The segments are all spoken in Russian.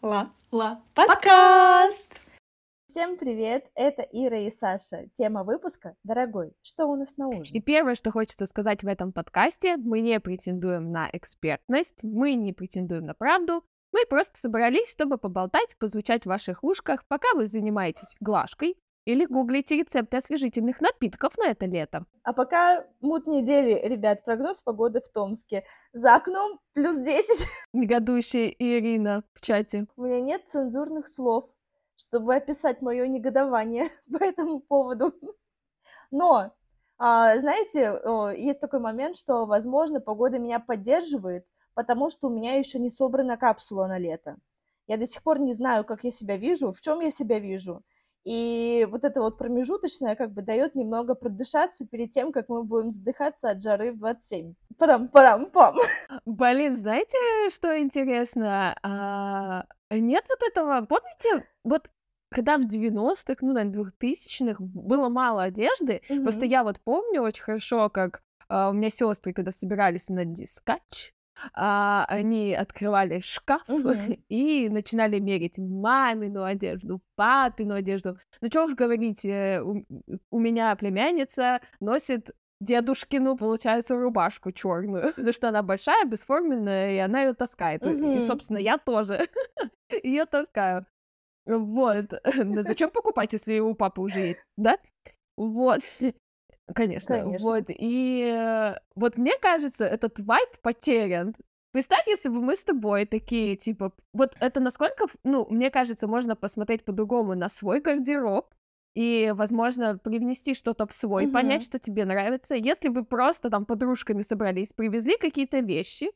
Ла. Ла. Подкаст! Всем привет, это Ира и Саша. Тема выпуска «Дорогой, что у нас на ужин?» И первое, что хочется сказать в этом подкасте, мы не претендуем на экспертность, мы не претендуем на правду, мы просто собрались, чтобы поболтать, позвучать в ваших ушках, пока вы занимаетесь глажкой или гуглите рецепты освежительных напитков на это лето. А пока мут недели, ребят, прогноз погоды в Томске. За окном плюс 10. Негодующая Ирина в чате. У меня нет цензурных слов, чтобы описать мое негодование по этому поводу. Но, а, знаете, есть такой момент, что, возможно, погода меня поддерживает, потому что у меня еще не собрана капсула на лето. Я до сих пор не знаю, как я себя вижу, в чем я себя вижу. И вот это вот промежуточное как бы дает немного продышаться перед тем, как мы будем задыхаться от жары в 27. Парам-парам-пам. Блин, знаете, что интересно? А, нет вот этого, помните, вот когда в 90-х, ну, на 2000-х было мало одежды, mm-hmm. просто я вот помню очень хорошо, как а, у меня сестры, когда собирались на дискач, а, они открывали шкаф uh-huh. и начинали мерить мамину одежду, папину одежду. Ну, что уж говорить, э, у, у меня племянница носит дедушкину, получается, рубашку черную, потому что она большая, бесформенная, и она ее таскает. Uh-huh. И, собственно, я тоже ее таскаю. Вот. Зачем покупать, если у папы уже есть, да? Вот. Конечно, Конечно. вот. И э, вот мне кажется, этот вайп потерян. Представь, если бы мы с тобой такие, типа, вот это насколько, ну, мне кажется, можно посмотреть по-другому на свой гардероб и, возможно, привнести что-то в свой, Мгм. понять, что тебе нравится. Если бы просто там подружками собрались, привезли какие-то вещи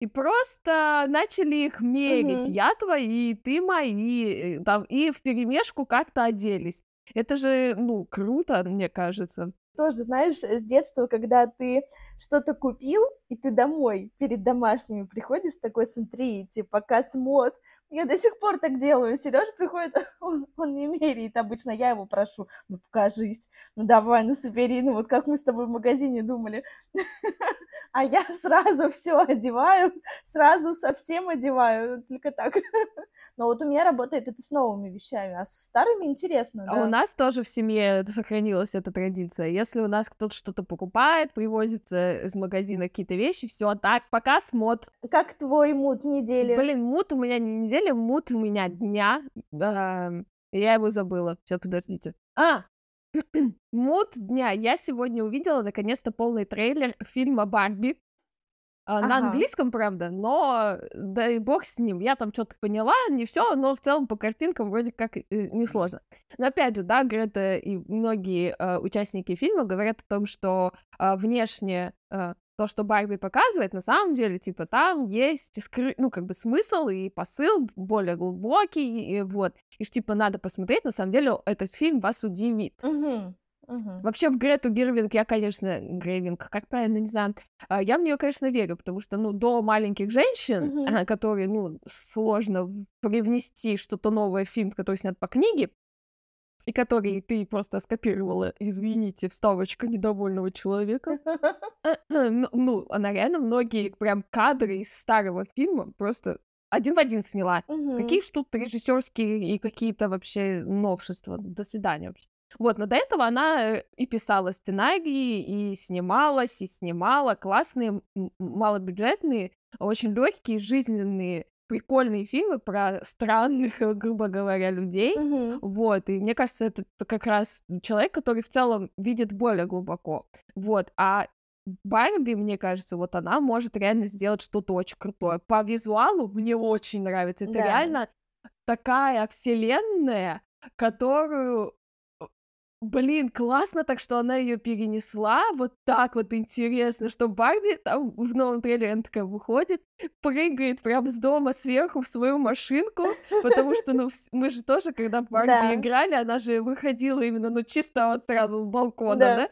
и просто начали их мерить. Мгм. Я твои, ты мои, э, там, и вперемешку как-то оделись. Это же, ну, круто, мне кажется. Тоже, знаешь, с детства, когда ты что-то купил, и ты домой перед домашними приходишь такой, смотри, типа, космод, я до сих пор так делаю. Сережа приходит, он, он не меряет обычно, я его прошу, ну покажись, ну давай, ну собери, ну вот как мы с тобой в магазине думали. А я сразу все одеваю, сразу совсем одеваю, только так. Но вот у меня работает это с новыми вещами, а с старыми интересно. А у нас тоже в семье сохранилась эта традиция. Если у нас кто-то что-то покупает, привозится из магазина какие-то вещи, все так, пока смот. Как твой мут недели? Блин, мут у меня не недели, мут у меня дня. Я его забыла. Все, подождите. А, мут дня. Я сегодня увидела наконец-то полный трейлер фильма Барби. А, на английском, правда, но да и бог с ним. Я там что-то поняла, не все, но в целом по картинкам вроде как э, несложно. Но опять же, да, Грета и многие э, участники фильма говорят о том, что э, внешне э, то, что Барби показывает, на самом деле, типа, там есть, скры... ну, как бы смысл и посыл более глубокий, и вот. И что, типа, надо посмотреть, на самом деле, этот фильм вас удивит. Угу. Угу. Вообще в Грету Гирвинг я, конечно, Грейвинг, как правильно, не знаю, а, я в нее, конечно, верю, потому что, ну, до маленьких женщин, угу. которые, ну, сложно привнести что-то новое в фильм, который снят по книге, и который ты просто скопировала, извините, вставочка недовольного человека. Ну, ну, она реально многие прям кадры из старого фильма просто один в один сняла. Угу. Какие ж тут режиссерские и какие-то вообще новшества. До свидания вообще. Вот, но до этого она э, и писала сценарии, и снималась, и снимала классные, малобюджетные, очень легкие, жизненные прикольные фильмы про странных, грубо говоря, людей. Mm-hmm. Вот, и мне кажется, это как раз человек, который в целом видит более глубоко. Вот, а Барби, мне кажется, вот она может реально сделать что-то очень крутое. По визуалу мне очень нравится. Это да. реально такая вселенная, которую Блин, классно так, что она ее перенесла. Вот так вот интересно, что Барби там в новом трейлере она такая выходит, прыгает прямо с дома сверху в свою машинку, потому что, ну, мы же тоже, когда в Барби Да. играли, она же выходила именно, ну, чисто вот сразу с балкона, Да. да?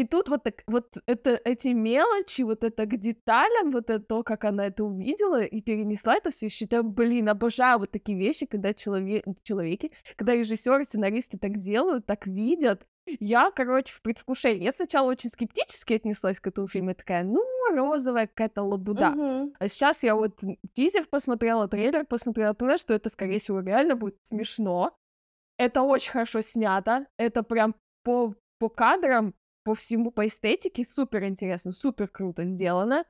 И тут вот так, вот это, эти мелочи, вот это к деталям, вот это то, как она это увидела и перенесла это все, считаю, блин, обожаю вот такие вещи, когда человек, человеки, когда режиссеры, сценаристы так делают, так видят, Я, короче, в предвкушении. Я сначала очень скептически отнеслась к этому фильму. Я такая, ну, розовая какая-то лабуда. Мгм. А сейчас я вот тизер посмотрела, трейлер посмотрела, поняла, что это, скорее всего, реально будет смешно. Это очень хорошо снято. Это прям по, по кадрам, по всему, по эстетике супер интересно, супер круто сделано.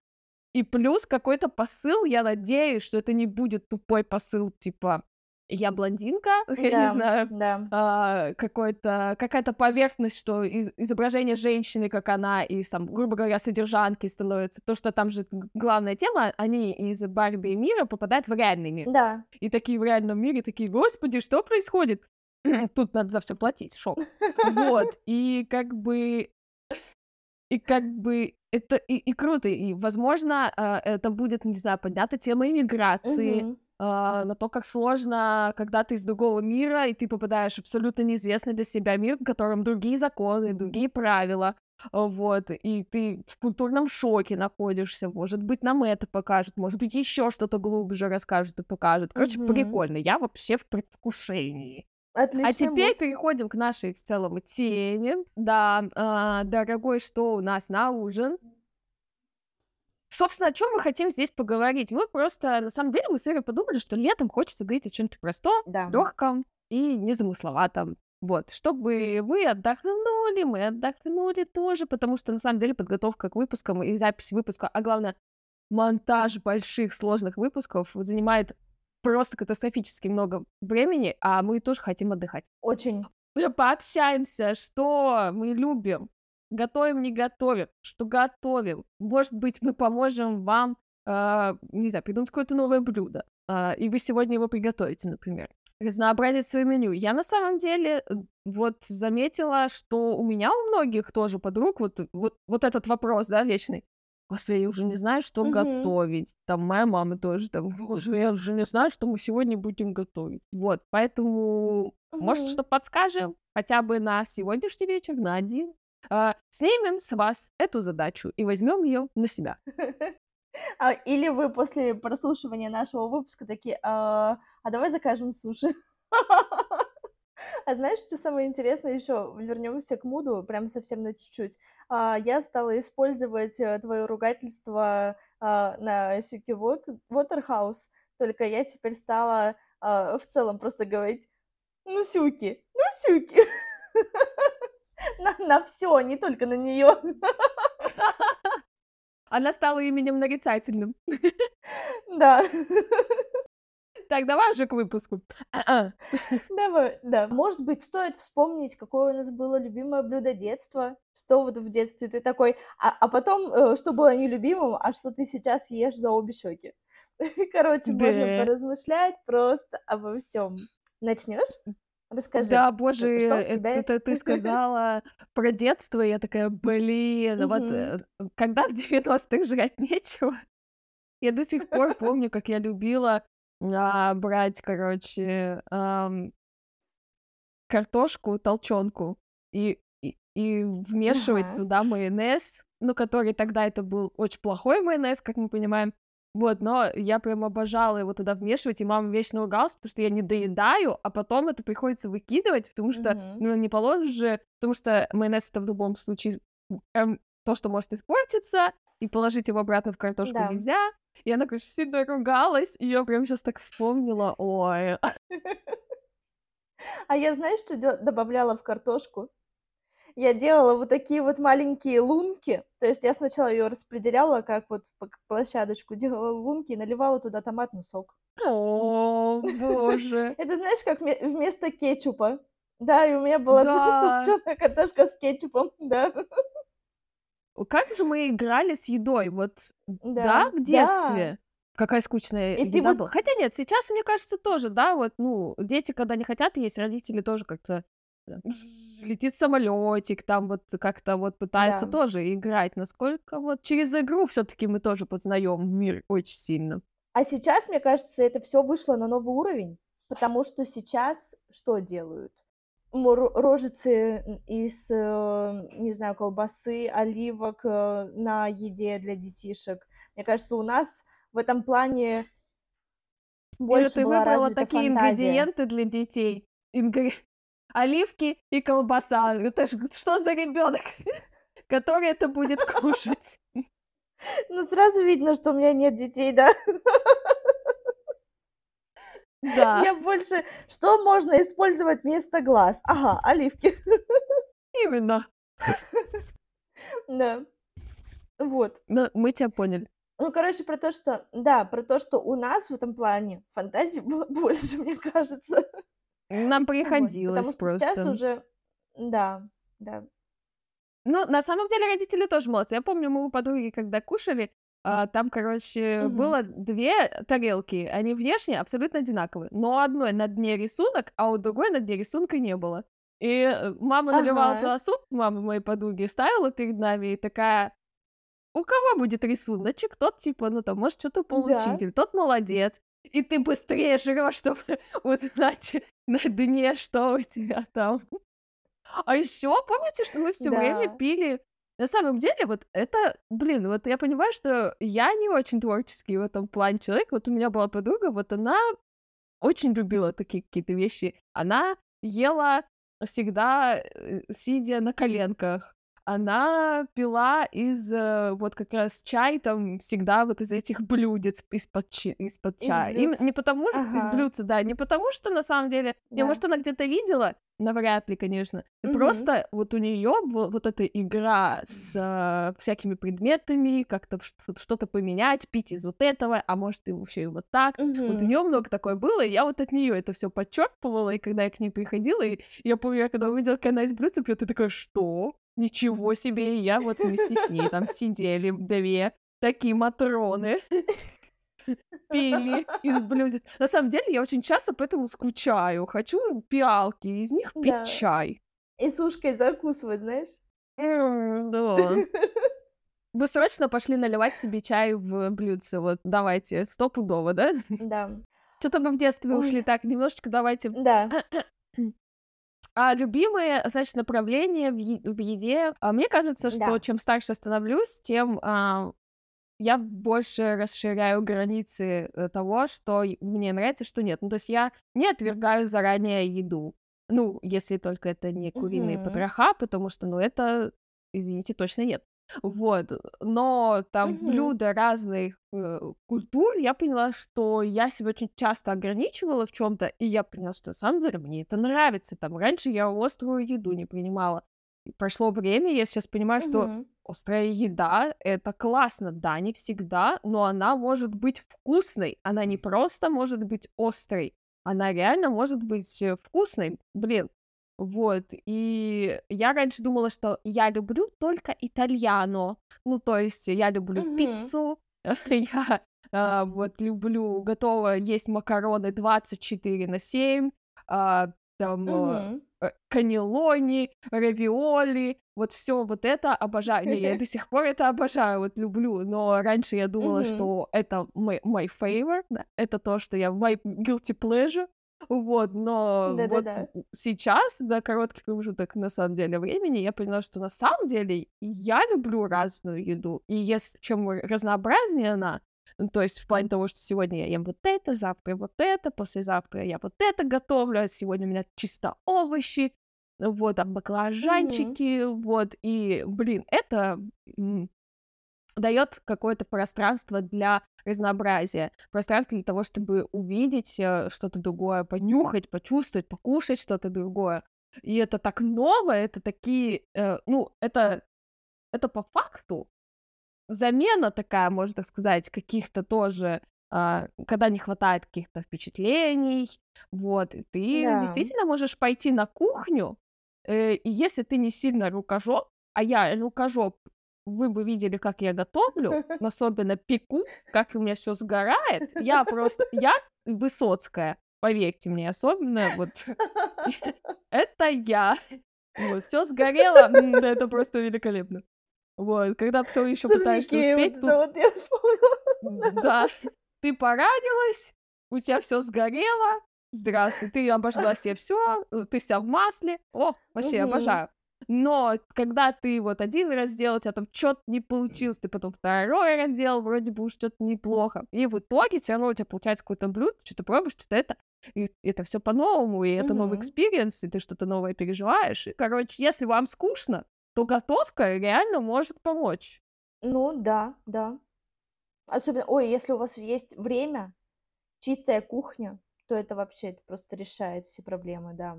И плюс какой-то посыл, я надеюсь, что это не будет тупой посыл, типа я блондинка, я не Да, знаю, да. а, какой-то, какая-то поверхность, что из- изображение женщины, как она, и, там, грубо говоря, содержанки становится, потому что там же главная тема, они из Барби мира попадают в реальный мир. Да. И такие в реальном мире, такие, господи, что происходит? Тут надо за все платить, шок. Вот, и как бы, и как бы это и, и круто, и, возможно, а, это будет, не знаю, поднята тема иммиграции, а, на то, как сложно, когда ты из другого мира, и ты попадаешь в абсолютно неизвестный для себя мир, в котором другие законы, другие правила, а, вот, и ты в культурном шоке находишься, может быть, нам это покажут, может быть, еще что-то глубже расскажут и покажут. Короче, Мгм. прикольно, я вообще в предвкушении. А Отличный теперь муд. переходим к нашей в целом теме. Да, а, дорогой, что у нас на ужин? Собственно, о чем мы хотим здесь поговорить? Мы просто, на самом деле, мы с Ирой подумали, что летом хочется говорить о чем-то простом, Да. легком и незамысловатом. Вот, чтобы вы отдохнули, мы отдохнули тоже, потому что, на самом деле, подготовка к выпускам и запись выпуска, а главное, монтаж больших сложных выпусков занимает просто катастрофически много времени, а мы тоже хотим отдыхать. Очень. Мы пообщаемся, что мы любим, готовим, не готовим, что готовим. Может быть, мы поможем вам, а, не знаю, придумать какое-то новое блюдо, а, и вы сегодня его приготовите, например. Разнообразить свое меню. Я на самом деле э, вот заметила, что у меня у многих тоже подруг вот, вот, вот этот вопрос, да, вечный. Господи, я уже не знаю, что Мгм. готовить. Там моя мама тоже там, «Боже, я уже не знаю, что мы сегодня будем готовить. Вот, поэтому, может, Мгм. что подскажем хотя бы на сегодняшний вечер, на один. А, снимем с вас эту задачу и возьмем ее на себя. А, или вы после прослушивания нашего выпуска такие, а, а давай закажем суши. А знаешь, что самое интересное еще? Вернемся к муду, прям совсем на чуть-чуть. А, я стала использовать э, твое ругательство а, на Сюки Waterhouse, только я теперь стала а, в целом просто говорить, ну, Сюки, ну, Сюки. На, на все, не только на нее. Она стала именем нарицательным. Да. Так, давай уже к выпуску. Давай, да. Может быть, стоит вспомнить, какое у нас было любимое блюдо детства. Что вот в детстве ты такой, а, а потом, э, что было нелюбимым, а что ты сейчас ешь за обе щеки. Короче, можно поразмышлять просто обо всем. Начнешь? Расскажи. Да, боже, что у э- тебя- это ты сказала про детство, я такая, блин, вот Мгм. э, когда в 90-х жрать нечего, я до сих пор помню, как я любила а, брать, короче, ам, картошку, толченку и, и, и вмешивать Ага. туда майонез, ну, который тогда это был очень плохой майонез, как мы понимаем, вот, но я прям обожала его туда вмешивать, и мама вечно ругалась, потому что я не доедаю, а потом это приходится выкидывать, потому что, Мгм. ну, не положишь же, потому что майонез это в любом случае эм, то, что может испортиться, и положить его обратно в картошку Да. нельзя. И она, конечно, сильно ругалась, и я прям сейчас так вспомнила, ой, А я знаешь, что добавляла в картошку? Я делала вот такие вот маленькие лунки. То есть я сначала ее распределяла, как вот площадочку, делала лунки и наливала туда томатный сок. о, боже. Это знаешь, как вме- вместо кетчупа. Да, и у меня была Да. картошка с кетчупом, да. Как же мы играли с едой, вот, да, Да, в да. детстве? Какая скучная И ты еда вот- была. Хотя нет, сейчас, мне кажется, тоже, да, вот, ну, дети, когда не хотят есть, родители тоже как-то там, летит самолетик, там вот как-то вот пытаются Да. тоже играть. Насколько вот через игру все-таки мы тоже познаем мир очень сильно. А сейчас, мне кажется, это все вышло на новый уровень, потому что сейчас что делают? Рожицы из, э, не знаю, колбасы, оливок э, на еде для детишек. Мне кажется, у нас в этом плане больше ты была выбрала такие фантазия. ингредиенты для детей. Ингре- оливки и колбаса. Это ж что за ребенок, который это будет кушать? Ну, сразу видно, что у меня нет детей, да? Да. Я больше... Что можно использовать вместо глаз? Ага, оливки. Именно. Да. Вот. Ну, мы тебя поняли. Ну, короче, про то, что... Да, про то, что у нас в этом плане фантазии было больше, мне кажется. Нам Вот. приходилось Потому что сейчас просто. уже... Да, да. Ну, на самом деле родители тоже молодцы. Я помню, мы у подруги, когда кушали, а, там, короче, Мгм. было две тарелки. Они внешне абсолютно одинаковые. Но одной на дне рисунок, а у другой на дне рисунка не было. И э, мама наливала Ага. туда суп, мама моей подруги, ставила перед нами и такая, у кого будет рисуночек, тот типа, ну там, может что-то получить, Да. или тот молодец. И ты быстрее жрешь, чтобы узнать на дне, что у тебя там. А еще помните, что мы все время Да. пили? На самом деле, вот это, блин, вот я понимаю, что я не очень творческий в этом плане человек. Вот у меня была подруга, вот она очень любила такие какие-то вещи. Она ела всегда, э, сидя на коленках. Она пила из, э, вот как раз чай там всегда вот из этих блюдец из-под, чи- из-под Из чая. Блюдц. не потому, из Ага. блюдца, да, не потому что на самом деле, не, Да. может, она где-то видела, навряд ли, конечно. И Мгм. Просто вот у нее вот эта игра с а, всякими предметами, как-то что-то поменять, пить из вот этого, а может и вообще и вот так. Вот у нее много такое было, и я вот от нее это все подчерпывала, и когда я к ней приходила, и я помню, я когда увидела, как она из блюдца пьет, ты такая, что? Ничего себе, и я вот вместе с ней там сидели две такие матроны, пили из блюдец. На самом деле, я очень часто поэтому скучаю. Хочу пиалки, из них пить Да. чай. И с ушкой закусывать, знаешь? Да. Вы срочно пошли наливать себе чай в блюдце. Вот давайте, стопудово, да? Да. Что-то мы в детстве ушли. Так, немножечко давайте. Да. А любимые, значит, направления в, е- в еде. А мне кажется, что Да. чем старше становлюсь, тем а, я больше расширяю границы э, того, что и- мне нравится, что нет. Ну, то есть я не отвергаю заранее еду. Ну, если только это не куриные Мгм. потроха, потому что, ну, это, извините, точно нет. Вот. Но там Мгм. блюда разных э, культур, я поняла, что я себя очень часто ограничивала в чем-то, и я поняла, что на самом деле мне это нравится. Там раньше я острую еду не принимала. И прошло время, я сейчас понимаю, что Мгм. острая еда это классно, да, не всегда, но она может быть вкусной. Она не просто может быть острой, она реально может быть э, вкусной. Блин, вот. И я раньше думала, что я люблю только итальяно. Ну, то есть я люблю Мгм. пиццу, я а, вот люблю готова есть макароны 24 на 7, а, там э, Мгм. э, каннелони, равиоли, вот все вот это обожаю. Не, я до сих пор это обожаю, вот люблю. Но раньше я думала, Мгм. что это my, my favorite, да, это то, что я my guilty pleasure. Вот, но вот Да-да-да. сейчас, за короткий промежуток, на самом деле, времени, я поняла, что на самом деле я люблю разную еду. И если чем разнообразнее она, ну, то есть в плане того, что сегодня я ем вот это, завтра вот это, послезавтра я вот это готовлю, а сегодня у меня чисто овощи, вот, Мгм. баклажанчики, вот, и, блин, это дает какое-то пространство для разнообразия, пространство для того, чтобы увидеть э, что-то другое, понюхать, почувствовать, покушать что-то другое. И это так ново, это такие, э, ну, это, это по факту замена такая, можно так сказать, каких-то тоже, а, когда не хватает каких-то впечатлений, вот, и ты Да. действительно можешь пойти на кухню, э, и если ты не сильно рукожоп, а я рукожоп, вы бы видели, как я готовлю, особенно пеку, как у меня все сгорает, я просто, я Высоцкая, поверьте мне, особенно вот это я. Вот, все сгорело, да это просто великолепно. Вот, когда все еще пытаешься успеть, тут да, ты поранилась, у тебя все сгорело. Здравствуй, ты обожгла себе все, ты вся в масле. О, вообще обожаю. Но когда ты вот один раз сделал, у тебя там что-то не получилось, ты потом второй раз сделал, вроде бы уж что-то неплохо. И в итоге все равно у тебя получается какое-то блюдо, что ты пробуешь, что-то это, и это все по-новому, и это новый Мгм. experience, и ты что-то новое переживаешь. И, короче, если вам скучно, то готовка реально может помочь. Ну да, да. Особенно, ой, если у вас есть время, чистая кухня, то это вообще, это просто решает все проблемы, да.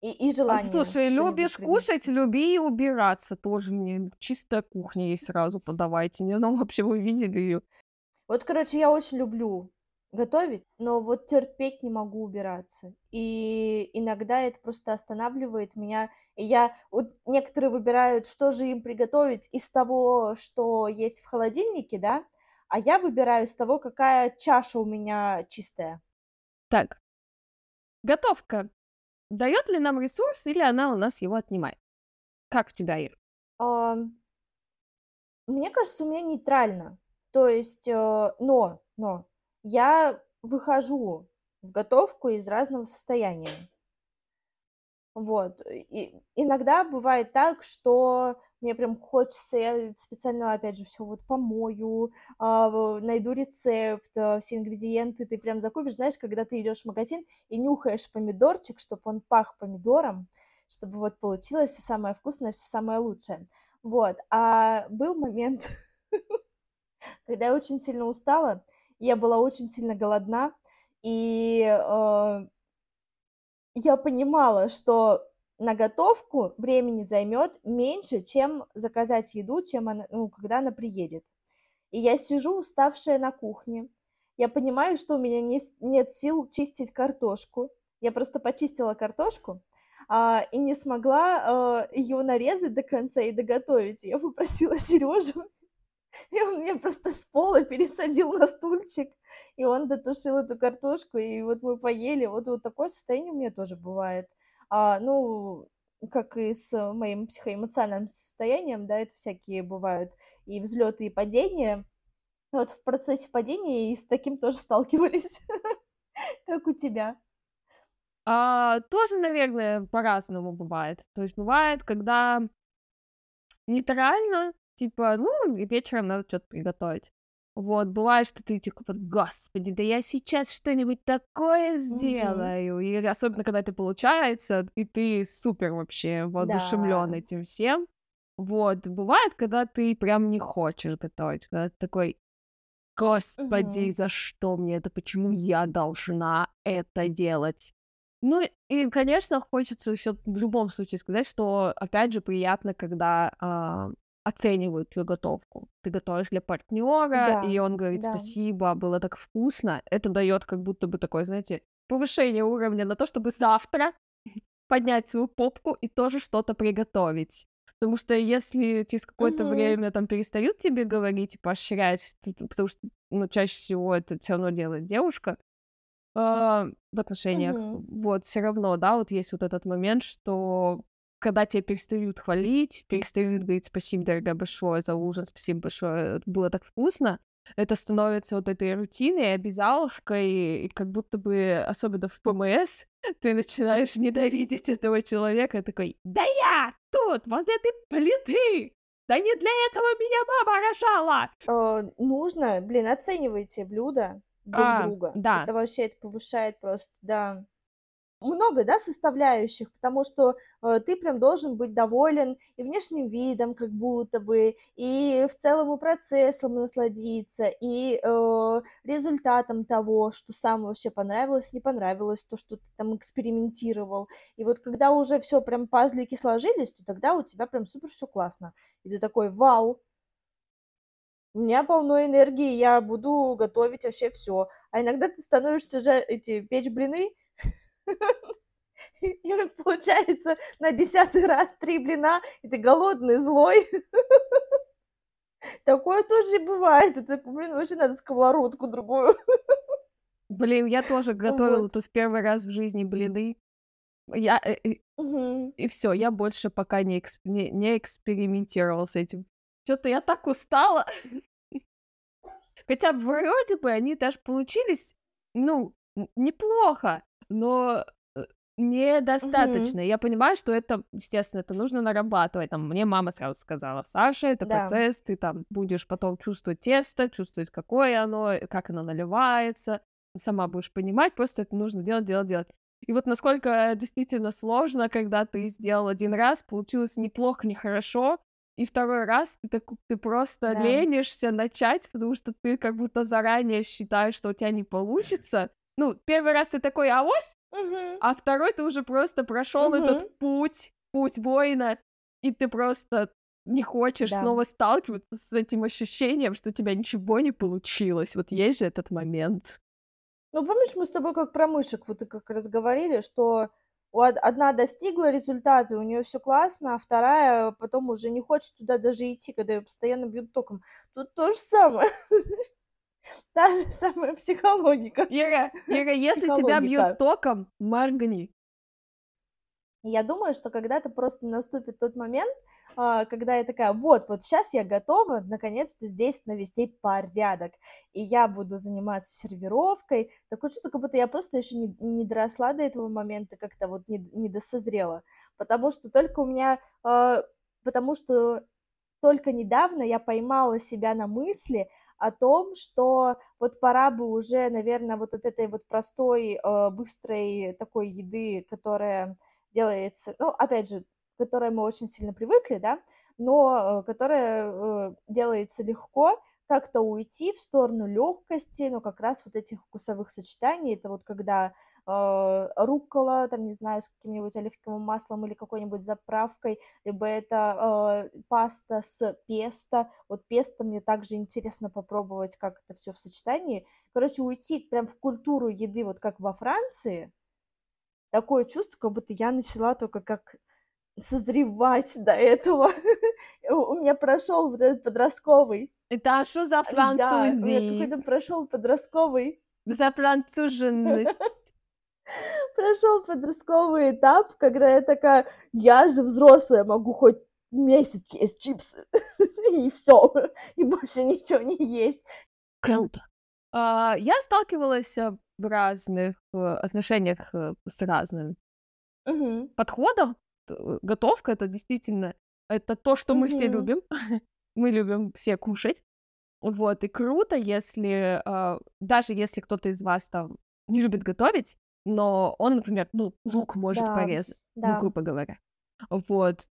И, и А, желание Слушай, что-нибудь любишь кушать, люби и убираться тоже мне. Чистая кухня ей сразу подавайте. Не знаю, вообще вы видели ее. Вот, короче, я очень люблю готовить, но вот терпеть не могу убираться. И иногда это просто останавливает меня. И я... Вот некоторые выбирают, что же им приготовить из того, что есть в холодильнике, да, а я выбираю из того, какая чаша у меня чистая. Так, готовка дает ли нам ресурс или она у нас его отнимает? Как у тебя, Ир? Ам, Мне кажется, у меня нейтрально. То есть, э, но, но я выхожу в готовку из разного состояния. Вот. И иногда бывает так, что мне прям хочется, я специально, опять же, все вот помою, а, найду рецепт, а, все ингредиенты ты прям закупишь. Знаешь, когда ты идешь в магазин и нюхаешь помидорчик, чтобы он пах помидором, чтобы вот получилось все самое вкусное, все самое лучшее. Вот. А был момент, когда я очень сильно устала, я была очень сильно голодна, и э, я понимала, что на готовку времени займет меньше, чем заказать еду, чем она, ну, когда она приедет. И я сижу уставшая на кухне. Я понимаю, что у меня не, нет сил чистить картошку. Я просто почистила картошку а, и не смогла а, ее нарезать до конца и доготовить. Я попросила Сережу, и он меня просто с пола пересадил на стульчик, и он дотушил эту картошку, и вот мы поели. Вот, вот такое состояние у меня тоже бывает. А, ну, как и с моим психоэмоциональным состоянием, да, это всякие бывают и взлеты, и падения. Вот в процессе падения и с таким тоже сталкивались, как у тебя. А, тоже, наверное, по-разному бывает. То есть бывает, когда нейтрально, типа, ну, и вечером надо что-то приготовить. Вот, бывает, что ты типа, вот, господи, да я сейчас что-нибудь такое сделаю. И особенно, когда это получается, и ты супер вообще воодушевлен Да. этим всем. Вот, бывает, когда ты прям не хочешь готовить, когда ты такой, господи, Мгм. за что мне это, почему я должна это делать? Ну и, конечно, хочется еще в любом случае сказать, что, опять же, приятно, когда а, оценивают твою готовку. Ты готовишь для партнера, и Да, он говорит да. спасибо, было так вкусно. Это дает как будто бы такое, знаете, повышение уровня на то, чтобы завтра поднять свою попку и тоже что-то приготовить. Потому что если через какое-то Мгм. время там перестают тебе говорить и поощрять, потому что ну, чаще всего это все равно делает девушка, а, в отношениях, Мгм. вот, все равно, да, вот есть вот этот момент, что когда тебя перестают хвалить, перестают говорить спасибо, дорогая, большое за ужин, спасибо большое, было так вкусно, это становится вот этой рутиной, обязаловкой, и как будто бы, особенно в ПМС, ты начинаешь ненавидеть этого человека, такой, да я тут, возле этой плиты, да не для этого меня мама рожала. Э, нужно, блин, оценивайте блюда друг А, друга. да, Это вообще, это повышает просто, да, много, да, составляющих, потому что э, ты прям должен быть доволен и внешним видом, как будто бы, и в целом и процессом насладиться, и э, результатом того, что сам вообще понравилось, не понравилось, то, что ты там экспериментировал. И вот когда уже все прям пазлики сложились, то тогда у тебя прям супер все классно. И ты такой, вау, у меня полно энергии, я буду готовить вообще все. А иногда ты становишься же эти печь блины, и получается на десятый раз три блина, и ты голодный, злой. Такое тоже бывает. Это, блин, вообще надо сковородку другую. блин, я тоже готовила Вот. тут в первый раз в жизни блины. Я, Мгм. и все, я больше пока не, экс- не, не экспериментировала с этим. Что-то я так устала. Хотя вроде бы они даже получились, ну, неплохо, но э, недостаточно. Я понимаю, что это, естественно, это нужно нарабатывать. Там, мне мама сразу сказала, Саша, это Да. процесс, ты там будешь потом чувствовать тесто, чувствовать, какое оно, э, как оно наливается. сама будешь понимать, просто это нужно делать, делать, делать. И вот насколько действительно сложно, когда ты сделал один раз, получилось неплохо, нехорошо, и второй раз ты, так, ты просто да. ленишься начать, потому что ты как будто заранее считаешь, что у тебя не получится. Ну, первый раз ты такой, авось, угу. а второй ты уже просто прошел угу. этот путь, путь воина, и ты просто не хочешь да. снова сталкиваться с этим ощущением, что у тебя ничего не получилось. Вот есть же этот момент. Ну, помнишь, мы с тобой как про мышек вот и как раз говорили, что одна достигла результата, у нее все классно, а вторая потом уже не хочет туда даже идти, когда ее постоянно бьют током. Тут то же самое. Та же самая психологика. Ира, Ира, если тебя бьют током, моргни. Я думаю, что когда-то просто наступит тот момент, а, когда я такая, вот, вот сейчас я готова, наконец-то здесь навести порядок, и я буду заниматься сервировкой. Такое чувство, как будто я просто еще не, не доросла до этого момента, как-то вот не, не досозрела, потому что только у меня, а, потому что только недавно я поймала себя на мысли о том, что вот пора бы уже, наверное, вот от этой вот простой, а, быстрой такой еды, которая делается, ну, опять же, к которой мы очень сильно привыкли, да, но э, которая э, делается легко, как-то уйти в сторону легкости, но как раз вот этих вкусовых сочетаний, это вот когда э, руккола, там, не знаю, с каким-нибудь оливковым маслом или какой-нибудь заправкой, либо это э, паста с песто, вот песто мне также интересно попробовать, как это все в сочетании, короче, уйти прям в культуру еды, вот как во Франции, такое чувство, как будто я начала только как созревать до этого. У меня прошел вот этот подростковый. Это что за французы? Да, у меня какой-то прошел подростковый. За француженность. Прошел подростковый этап, когда я такая, я же взрослая, могу хоть месяц есть чипсы, и все, и больше ничего не есть. Круто. Uh, я сталкивалась э, в разных э, отношениях э, с разным угу. подходом. Готовка это действительно это то, что угу. мы все любим. мы любим все кушать. Вот, и круто, если даже если кто-то из вас там не любит готовить, но он, например, ну, лук может да, порезать, ну, да. ну, грубо говоря. Вот.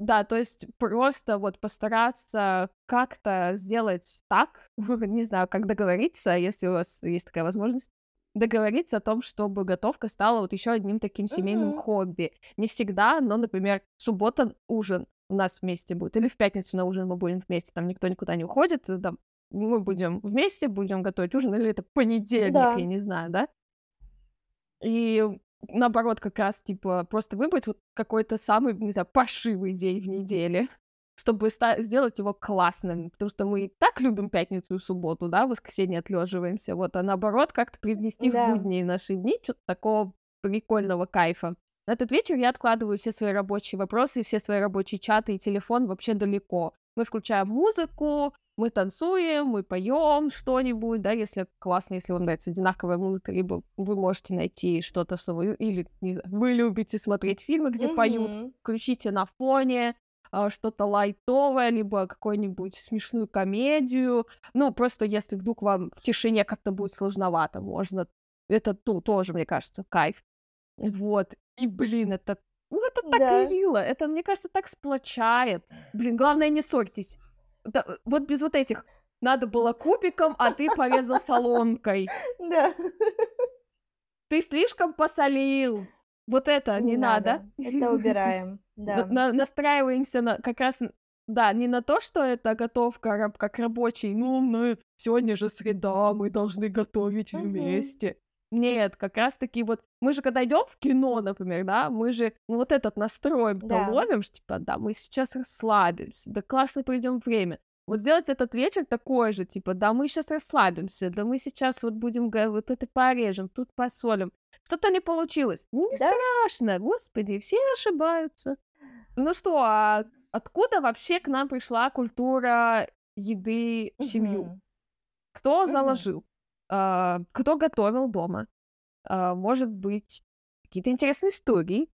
Да, то есть просто вот постараться как-то сделать так, не знаю, как договориться, если у вас есть такая возможность, договориться о том, чтобы готовка стала вот еще одним таким семейным mm-hmm. хобби. Не всегда, но, например, суббота ужин у нас вместе будет, или в пятницу на ужин мы будем вместе, там никто никуда не уходит, там, мы будем вместе, будем готовить ужин, или это понедельник, да. я не знаю, да? И наоборот, как раз, типа, просто выбрать вот какой-то самый, не знаю, пошивый день в неделе, чтобы сделать его классным, потому что мы и так любим пятницу и субботу, да, в воскресенье отлеживаемся, вот, а наоборот, как-то привнести да. в будние наши дни что-то такого прикольного кайфа. На этот вечер я откладываю все свои рабочие вопросы, все свои рабочие чаты и телефон вообще далеко. Мы включаем музыку, мы танцуем, мы поем что-нибудь, да, если классно, если вам нравится одинаковая музыка, либо вы можете найти что-то, что вы, или не знаю, вы любите смотреть фильмы, где mm-hmm. поют, включите на фоне, а, что-то лайтовое, либо какую-нибудь смешную комедию. Ну, просто если вдруг вам в тишине как-то будет сложновато, можно... Это ну, тоже, мне кажется, кайф. Вот. И, блин, это... Ну, это так да. мило. Это, мне кажется, так сплочает. Блин, главное, не ссорьтесь. Да, вот без вот этих надо было кубиком, а ты порезал соломкой. Да. Ты слишком посолил. Вот это не, не надо. надо. Это убираем. Да. На- настраиваемся на как раз да, не на то, что это готовка как рабочий, ну, мы сегодня же среда, мы должны готовить угу. вместе. Нет, как раз-таки вот мы же когда идем в кино, например, да, мы же ну, вот этот настрой да. ловим, что типа, да, мы сейчас расслабимся, да классно проведем время. Вот сделать этот вечер такой же, типа, да, мы сейчас расслабимся, да, мы сейчас вот будем вот это порежем, тут посолим. Что-то не получилось. Ну, не да? страшно, господи, все ошибаются. Ну что, а откуда вообще к нам пришла культура еды в семью? Кто заложил? А, кто готовил дома? А, может быть, какие-то интересные истории?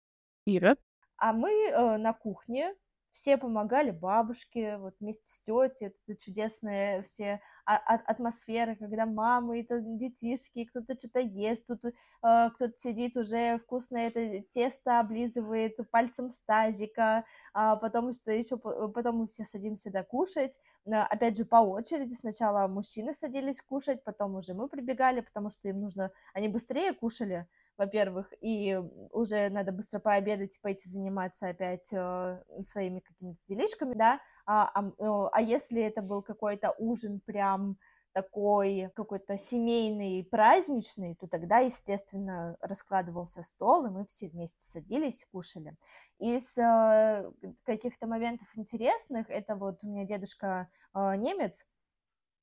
Ира? А мы э, на кухне все помогали бабушке, вот вместе с тетей, это чудесные все атмосфера, когда мамы, это детишки, кто-то что-то ест, тут э, кто-то сидит уже вкусно это тесто облизывает пальцем с тазика, а потом что еще, потом мы все садимся да кушать, опять же по очереди, сначала мужчины садились кушать, потом уже мы прибегали, потому что им нужно, они быстрее кушали, во-первых, и уже надо быстро пообедать и пойти заниматься опять э, своими какими-то делишками, да, а, а, а если это был какой-то ужин прям такой какой-то семейный, праздничный, то тогда, естественно, раскладывался стол, и мы все вместе садились, кушали. Из э, каких-то моментов интересных, это вот у меня дедушка э, немец,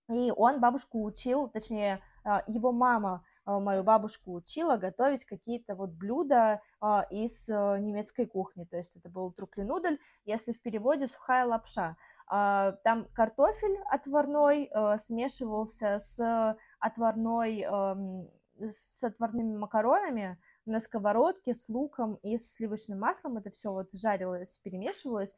и он бабушку учил, точнее, э, его мама мою бабушку учила готовить какие-то вот блюда а, из э, немецкой кухни. То есть это был трукленудель, если в переводе сухая лапша. А, там картофель отварной э, смешивался с отварной, эм, с отварными макаронами на сковородке с луком и с сливочным маслом. Это все вот жарилось, перемешивалось.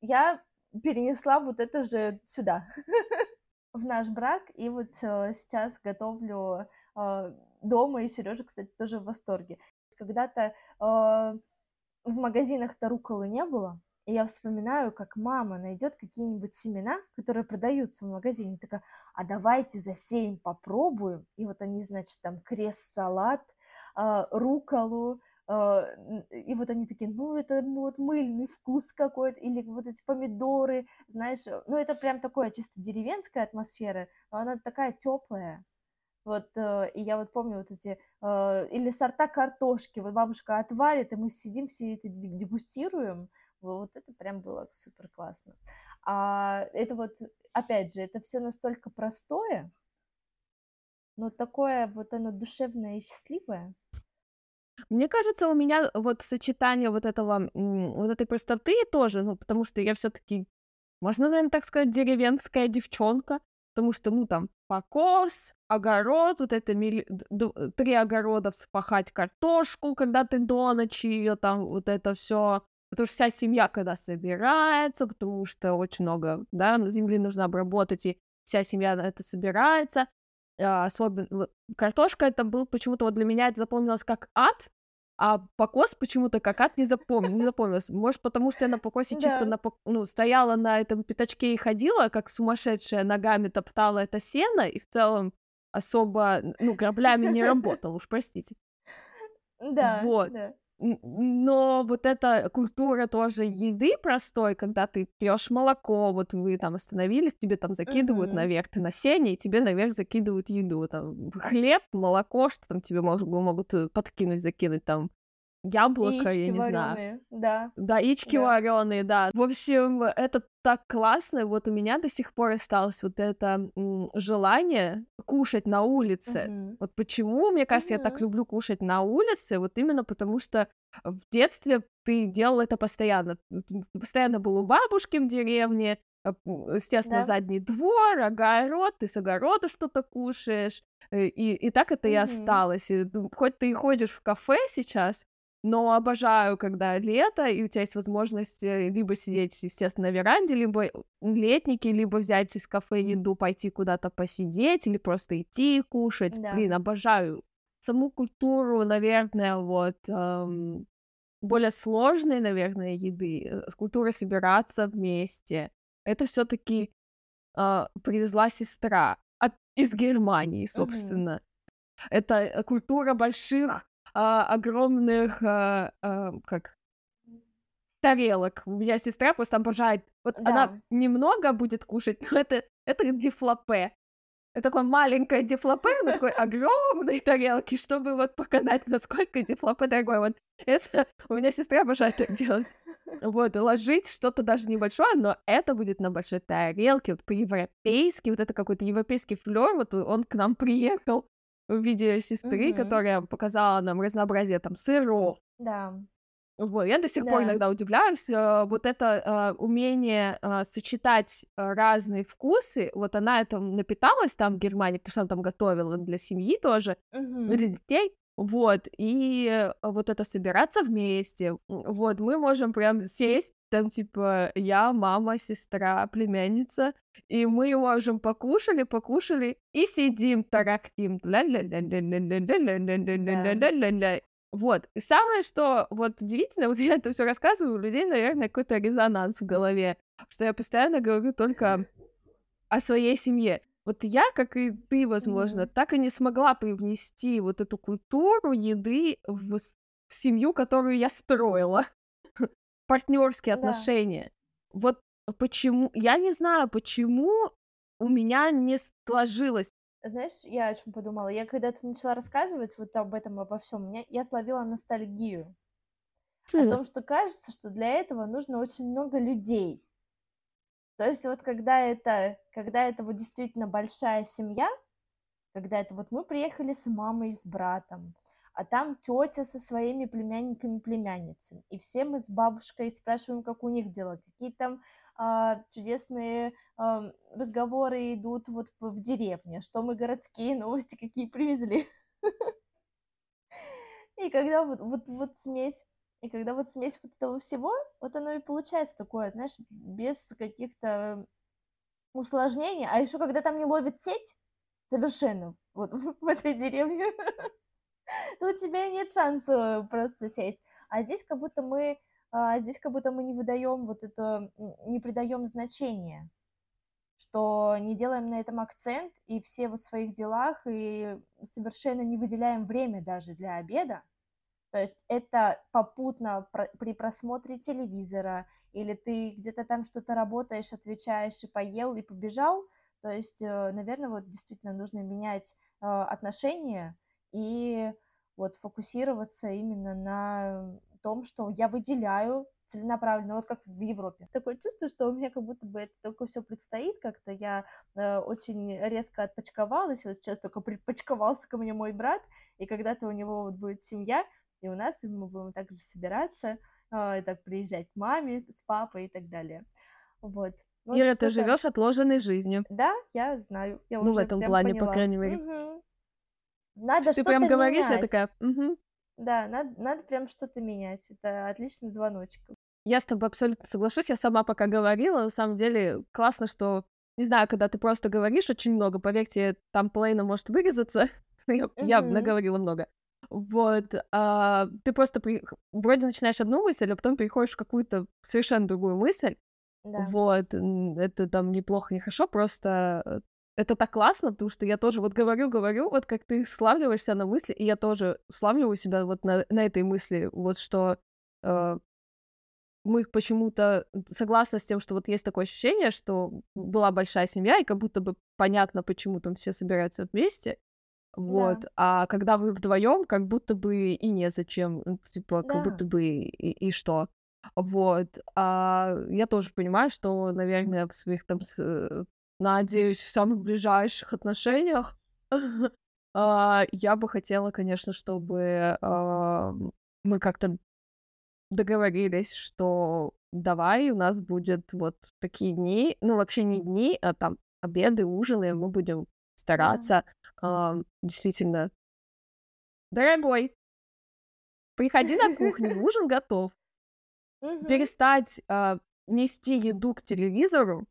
Я перенесла вот это же сюда, в наш брак, и вот э, сейчас готовлю а, дома, и Сережа, кстати, тоже в восторге. Когда-то а, в магазинах-то руколы не было, и я вспоминаю, как мама найдет какие-нибудь семена, которые продаются в магазине, такая, а давайте засеем, попробуем. И вот они, значит, там крест-салат, э, руколу, и вот они такие, ну, это вот мыльный вкус какой-то, или вот эти помидоры, знаешь, ну, это прям такое чисто деревенская атмосфера, но она такая теплая. Вот, э, и я вот помню вот эти, э, или сорта картошки, вот бабушка отварит, и мы сидим, все это дегустируем, вот это прям было супер классно. А это вот, опять же, это все настолько простое, но такое вот оно душевное и счастливое. Мне кажется, у меня вот сочетание вот этого, вот этой простоты тоже, ну, потому что я все таки можно, наверное, так сказать, деревенская девчонка, потому что, ну, там, покос, огород, вот это мили... три огорода вспахать картошку, когда ты до ночи ее там, вот это все, потому что вся семья когда собирается, потому что очень много, да, земли нужно обработать, и вся семья на это собирается, а, особенно картошка это был почему-то вот для меня это запомнилось как ад, а покос почему-то как ад не запомнил, не запомнилось. Может, потому что я на покосе чисто на, ну, стояла на этом пятачке и ходила, как сумасшедшая, ногами топтала это сено, и в целом особо, ну, граблями не работала, уж простите. Да, Вот. да. Но вот эта культура тоже еды простой, когда ты пьешь молоко, вот вы там остановились, тебе там закидывают Мгм. наверх, ты на сене, и тебе наверх закидывают еду, там хлеб, молоко, что там тебе мож- могут э, подкинуть, закинуть там яблоко, Яички я не знаю. да, Да, яички да. вареные, да. В общем, это так классно. Вот у меня до сих пор осталось вот это желание кушать на улице. Вот почему, мне кажется, я так люблю кушать на улице, вот именно потому что в детстве ты делал это постоянно. Ты постоянно был у бабушки в деревне, м, естественно, Да. задний двор, огород, ты с огорода что-то кушаешь, э, и, и так это и осталось. И, ну, хоть ты и ходишь в кафе сейчас, но обожаю, когда лето, и у тебя есть возможность э, либо сидеть, естественно, на веранде, либо летники, либо взять из кафе еду, пойти куда-то посидеть, или просто идти кушать. Да. Блин, обожаю саму культуру, наверное, вот эм, более сложной, наверное, еды, э, культура собираться вместе. Это все-таки привезла сестра от- из Германии, собственно. Это э, культура больших, а, огромных, а, а, как тарелок. У меня сестра просто обожает. Вот она Да. немного будет кушать, но это, это дефлопе. Это такое маленькое дефлопе на такой огромной тарелке, чтобы вот показать, насколько дефлопе дорогой. Вот это у меня сестра обожает так делать. Вот, и ложить что-то даже небольшое, но это будет на большой тарелке, вот по-европейски, вот это какой-то европейский флёр, вот он к нам приехал в виде сестры, Мгм. которая показала нам разнообразие там сыров, Да. вот, я до сих пор Да. иногда удивляюсь, э, вот это а, умение а, сочетать а, разные вкусы, вот она этим напиталась там в Германии, потому что она там готовила для семьи тоже, Мгм. для детей, вот, и э, вот это собираться вместе, вот, мы можем прям сесть там типа я, мама, сестра, племянница, и мы можем покушали, покушали и сидим, тарактим. Да. Вот. И самое, что вот удивительно, вот я это все рассказываю, у людей, наверное, какой-то резонанс в голове, что я постоянно говорю только о своей семье. Вот я, как и ты, возможно, mm-hmm. так и не смогла привнести вот эту культуру еды в, в семью, которую я строила. Партнерские Да. отношения. Вот почему, я не знаю, почему у меня не сложилось. Знаешь, я о чем подумала? Я когда ты начала рассказывать вот об этом, обо всем, меня я словила ностальгию о Хм, том, что кажется, что для этого нужно очень много людей. То есть вот когда это, когда это вот действительно большая семья, когда это вот мы приехали с мамой и с братом, а там тетя со своими племянниками, племянницами, и все мы с бабушкой спрашиваем, как у них дела, какие там а, чудесные ам, разговоры идут вот в деревне, что мы городские новости какие привезли. И когда вот, вот, вот смесь, и когда вот смесь вот этого всего, вот оно и получается такое, знаешь, без каких-то усложнений. А еще когда там не ловит сеть совершенно вот в этой деревне, то у тебя нет шанса просто сесть. А здесь как будто мы, а, здесь как будто мы не выдаем вот это, не придаем значения, что не делаем на этом акцент и все вот в своих делах и совершенно не выделяем время даже для обеда. То есть это попутно при просмотре телевизора или ты где-то там что-то работаешь, отвечаешь и поел и побежал. То есть, наверное, вот действительно нужно менять э, отношения и вот фокусироваться именно на том, что я выделяю целенаправленно, вот как в Европе. Такое чувство, что у меня как будто бы это только все предстоит, как-то я э, очень резко отпочковалась, вот сейчас только припочковался ко мне мой брат, и когда-то у него вот будет семья, и у нас и мы будем также собираться, э, и так приезжать к маме с папой и так далее. Вот. Ну, вот Ира, ты живешь отложенной жизнью. Да, я знаю, я Ну, в этом плане, по поняла. крайней мере. Мгм. Надо Ты прям что-то говоришь, я менять. такая, «Мгм». Да, надо, надо прям что-то менять. Это отличный звоночек. Я с тобой абсолютно соглашусь. Я сама пока говорила, на самом деле классно, что, не знаю, когда ты просто говоришь очень много, поверьте, там половина может вырезаться. Я, я Мгм. наговорила много. Вот, а, ты просто при- вроде начинаешь одну мысль, а потом переходишь в какую-то совершенно другую мысль. Да. Вот, это там неплохо, не хорошо, просто э, это так классно, потому что я тоже вот говорю, говорю, вот как ты славливаешься на мысли, и я тоже славливаю себя вот на, на этой мысли, вот что э, мы почему-то согласны с тем, что вот есть такое ощущение, что была большая семья, и как будто бы понятно, почему там все собираются вместе, вот, Да. а когда вы вдвоем, как будто бы и незачем, типа, как Да. будто бы и, и что. Вот. А я тоже понимаю, что, наверное, в своих там, э, надеюсь, в самых ближайших отношениях. А, я бы хотела, конечно, чтобы а, мы как-то договорились, что давай у нас будет вот такие дни, ну вообще не дни, а там обеды, ужины, мы будем стараться а, действительно. Дорогой, приходи на кухню, ужин готов. Перестать а, нести еду к телевизору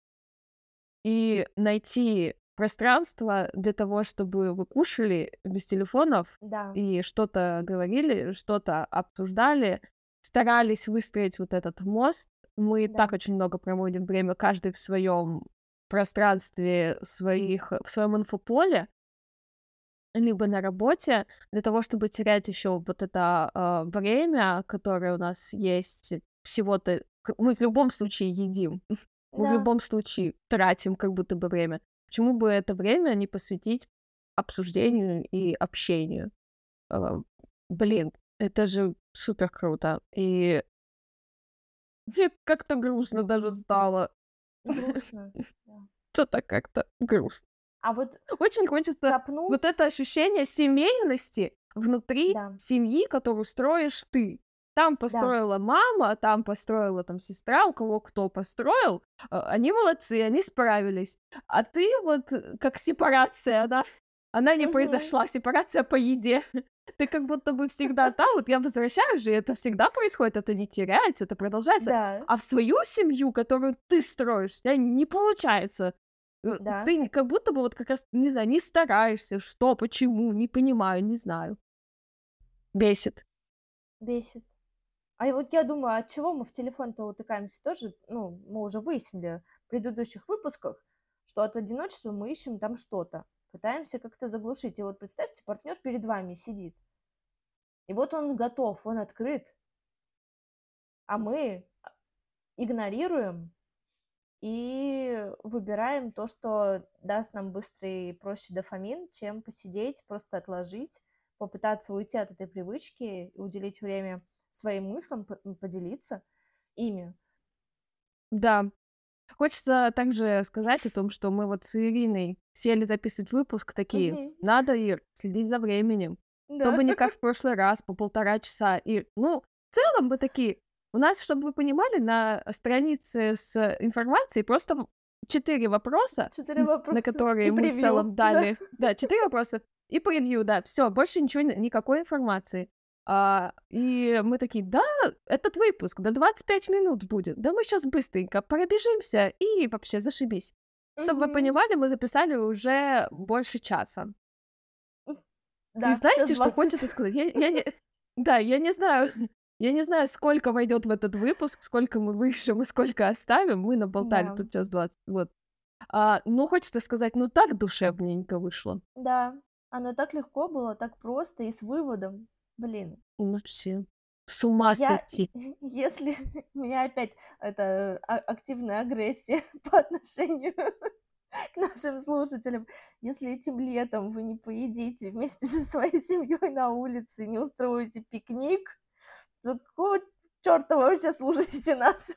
и найти пространство для того, чтобы вы кушали без телефонов Да. и что-то говорили, что-то обсуждали, старались выстроить вот этот мост. Мы Да. так очень много проводим время, каждый в своем пространстве, своих, в своем инфополе, либо на работе, для того, чтобы терять еще вот это а, время, которое у нас есть, всего-то мы в любом случае едим, мы в Да. любом случае тратим как будто бы время. Почему бы это время не посвятить обсуждению и общению? А, Блин, это же супер круто. И мне как-то грустно даже стало. Грустно. Что-то как-то грустно. А вот Очень хочется копнуть... вот это ощущение семейности внутри Да. семьи, которую строишь ты. Там построила мама, там построила там сестра, у кого кто построил, а, они молодцы, они справились. А ты вот э, как сепарация, да? Она не Мгм. произошла, сепарация по еде. Ты как будто бы всегда там, вот я возвращаюсь же, это всегда происходит, это не теряется, это продолжается. Да, А в свою семью, которую ты строишь, у тебя не получается. Э, да, Ты как будто бы вот как раз, не знаю, не стараешься, что, почему, не понимаю, не знаю. Бесит. бесит. А вот я думаю, от чего мы в телефон-то утыкаемся тоже, ну, мы уже выяснили в предыдущих выпусках, что от одиночества мы ищем там что-то, пытаемся как-то заглушить. И вот представьте, партнер перед вами сидит, и вот он готов, он открыт, а мы игнорируем и выбираем то, что даст нам быстрый и проще дофамин, чем посидеть, просто отложить, попытаться уйти от этой привычки и уделить время своим мыслям, поделиться ими. Да. Хочется также сказать о том, что мы вот с Ириной сели записывать выпуск такие. Мгм. Надо, Ир, следить за временем. Да. Чтобы не как в прошлый раз, по полтора часа. И, ну, в целом мы такие... У нас, чтобы вы понимали, на странице с информацией просто четыре вопроса, вопроса на которые мы в превью. целом Да. дали. Да, четыре вопроса и превью, да. Все, больше ничего, никакой информации. А, и мы такие, да, этот выпуск до 25 минут будет. Да мы сейчас быстренько пробежимся и вообще зашибись. Чтобы вы понимали, мы записали уже больше часа. Да, И знаете, что 20. хочется сказать? Я, я не... Да, я не знаю, я не знаю, сколько войдет в этот выпуск, сколько мы вышлем и сколько оставим. Мы наболтали Да. тут час двадцать, вот. А, ну, хочется сказать, ну так душевненько вышло. Да, оно так легко было, так просто и с выводом. Блин, Ну, Вообще, с ума я, сойти. если у меня опять это а- активная агрессия по отношению к нашим слушателям, если этим летом вы не поедите вместе со своей семьей на улице, не устроите пикник, то какого черта вы вообще слушаете нас?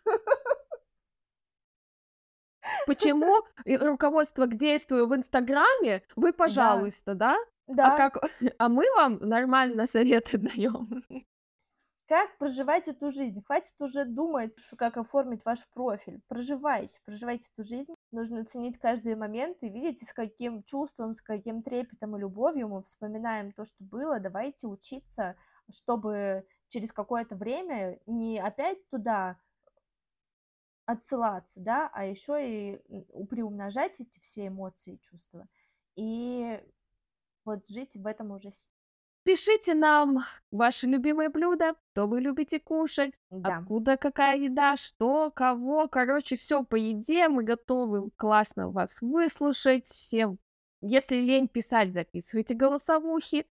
Почему и руководство к действию в Инстаграме вы, Да, пожалуйста, да? А да. как, а мы вам нормально советы даем. Как проживать эту жизнь? Хватит уже думать, как оформить ваш профиль. Проживайте, проживайте эту жизнь. Нужно ценить каждый момент и видите, с каким чувством, с каким трепетом и любовью мы вспоминаем то, что было. Давайте учиться, чтобы через какое-то время не опять туда отсылаться, да, а еще и приумножать эти все эмоции и чувства. И вот жить в этом уже Пишите нам ваши любимые блюда, что вы любите кушать, да. откуда какая еда, что, кого. Короче, все по еде. Мы готовы классно вас выслушать. Всем, если лень писать, записывайте голосовухи.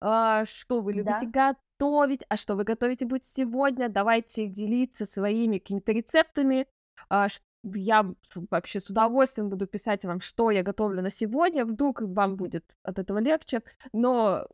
А, что вы любите Да. готовить, а что вы готовите будет сегодня. Давайте делиться своими какими-то рецептами. А, я вообще с удовольствием буду писать вам, что я готовлю на сегодня. Вдруг вам будет от этого легче. Но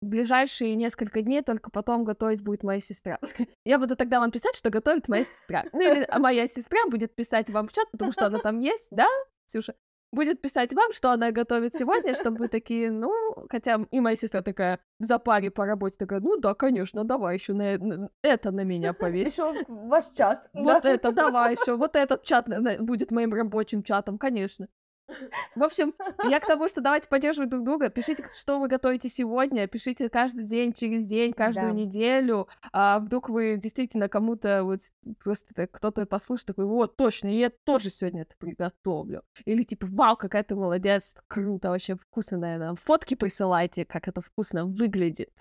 в ближайшие несколько дней только потом готовить будет моя сестра. Я буду тогда вам писать, что готовит моя сестра. Ну или а моя сестра будет писать вам в чат, потому что она там есть, да, Ксюша? Будет писать вам, что она готовит сегодня, чтобы вы такие, ну, хотя и моя сестра такая в запаре по работе такая, ну да, конечно, давай еще на, на- это на меня повесь. Еще ваш чат. Вот да. это, давай еще, вот этот чат будет моим рабочим чатом, конечно. В общем, я к тому, что давайте поддерживать друг друга. Пишите, что вы готовите сегодня, пишите каждый день, через день, каждую Да. неделю. А вдруг вы действительно кому-то вот просто кто-то послушает, такой, вот, точно, я тоже сегодня это приготовлю. Или типа, вау, какая ты молодец, круто, вообще вкусно, наверное. Фотки присылайте, как это вкусно выглядит.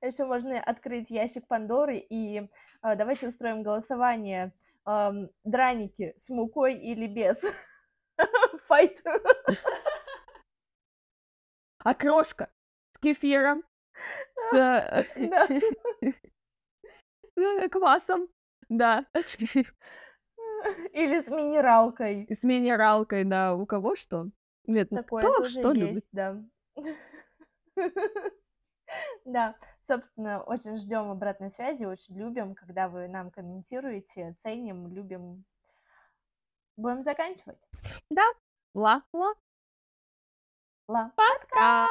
Еще можно открыть ящик Пандоры и а, давайте устроим голосование. ам, драники с мукой или без. Файт. Окрошка с кефиром, с э, Да. э, квасом, да. Или с минералкой. С минералкой, да. У кого что? Нет, ну Такое кто тоже что любит. есть, да. Да, собственно, очень ждем обратной связи, очень любим, когда вы нам комментируете, ценим, любим. Будем заканчивать. Да, ла-ла, Ла. пока.